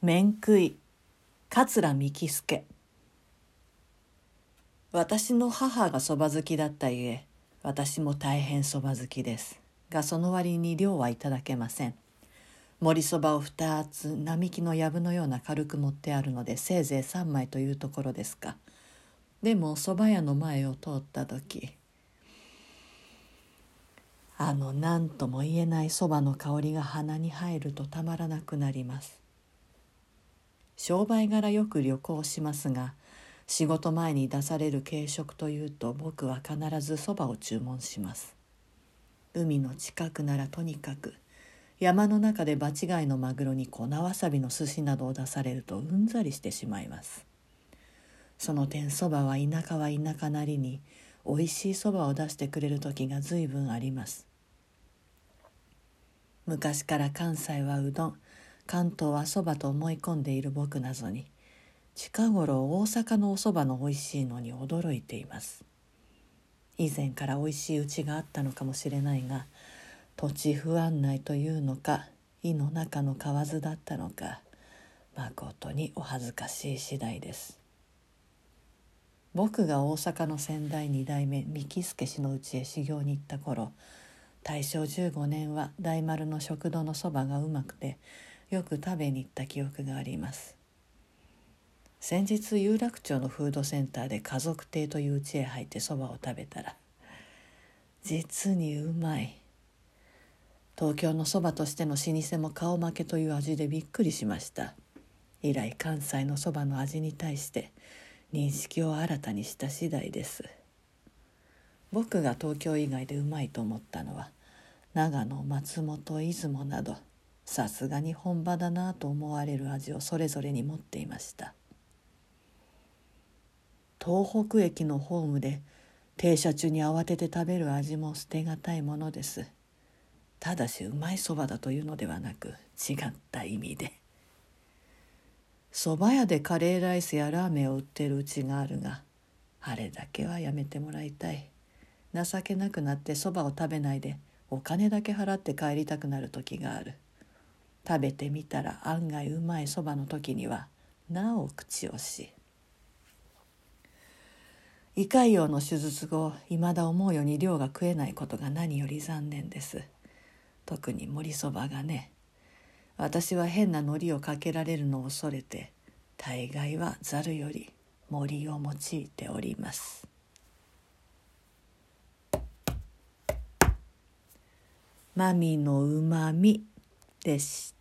面食い桂幹助。私の母がそば好きだったゆえ私も大変そば好きです。がその割に量はいただけません。盛りそばを二つ並木の藪のような軽く持ってあるのでせいぜい三枚というところですか。でもそば屋の前を通った時あの何とも言えないそばの香りが鼻に入るとたまらなくなります。商売柄よく旅行しますが仕事前に出される軽食というと僕は必ずそばを注文します。海の近くならとにかく山の中で場違いのマグロに粉わさびの寿司などを出されるとうんざりしてしまいます。その点そばは田舎は田舎なりにおいしいそばを出してくれる時が随分あります。昔から関西はうどん関東はそばと思い込んでいる僕などに近頃大阪のおそばのおいしいのに驚いています。以前からおいしいうちがあったのかもしれないが土地不安内というのか井の中の蛙だったのかまことにお恥ずかしい次第です。僕が大阪の先代二代目三木助氏のうちへ修行に行った頃大正15年は大丸の食堂のそばがうまくてよく食べに行った記憶があります。先日有楽町のフードセンターで家族亭という家へ入ってそばを食べたら実にうまい。東京のそばとしての老舗も顔負けという味でびっくりしました。以来関西のそばの味に対して認識を新たにした次第です。僕が東京以外でうまいと思ったのは長野松本出雲などさすがに本場だなと思われる味をそれぞれに持っていました。東北駅のホームで停車中に慌てて食べる味も捨てがたいものです。ただしうまいそばだというのではなく違った意味で。そば屋でカレーライスやラーメンを売ってるうちがあるがあれだけはやめてもらいたい。情けなくなってそばを食べないでお金だけ払って帰りたくなる時がある。食べてみたら案外うまいそばの時にはなお口惜し胃潰瘍の手術後いまだ思うように量が食えないことが何より残念です。特に盛りそばがね私は変な海苔をかけられるのを恐れて大概はざるより森を用いております。マミのうまみでした。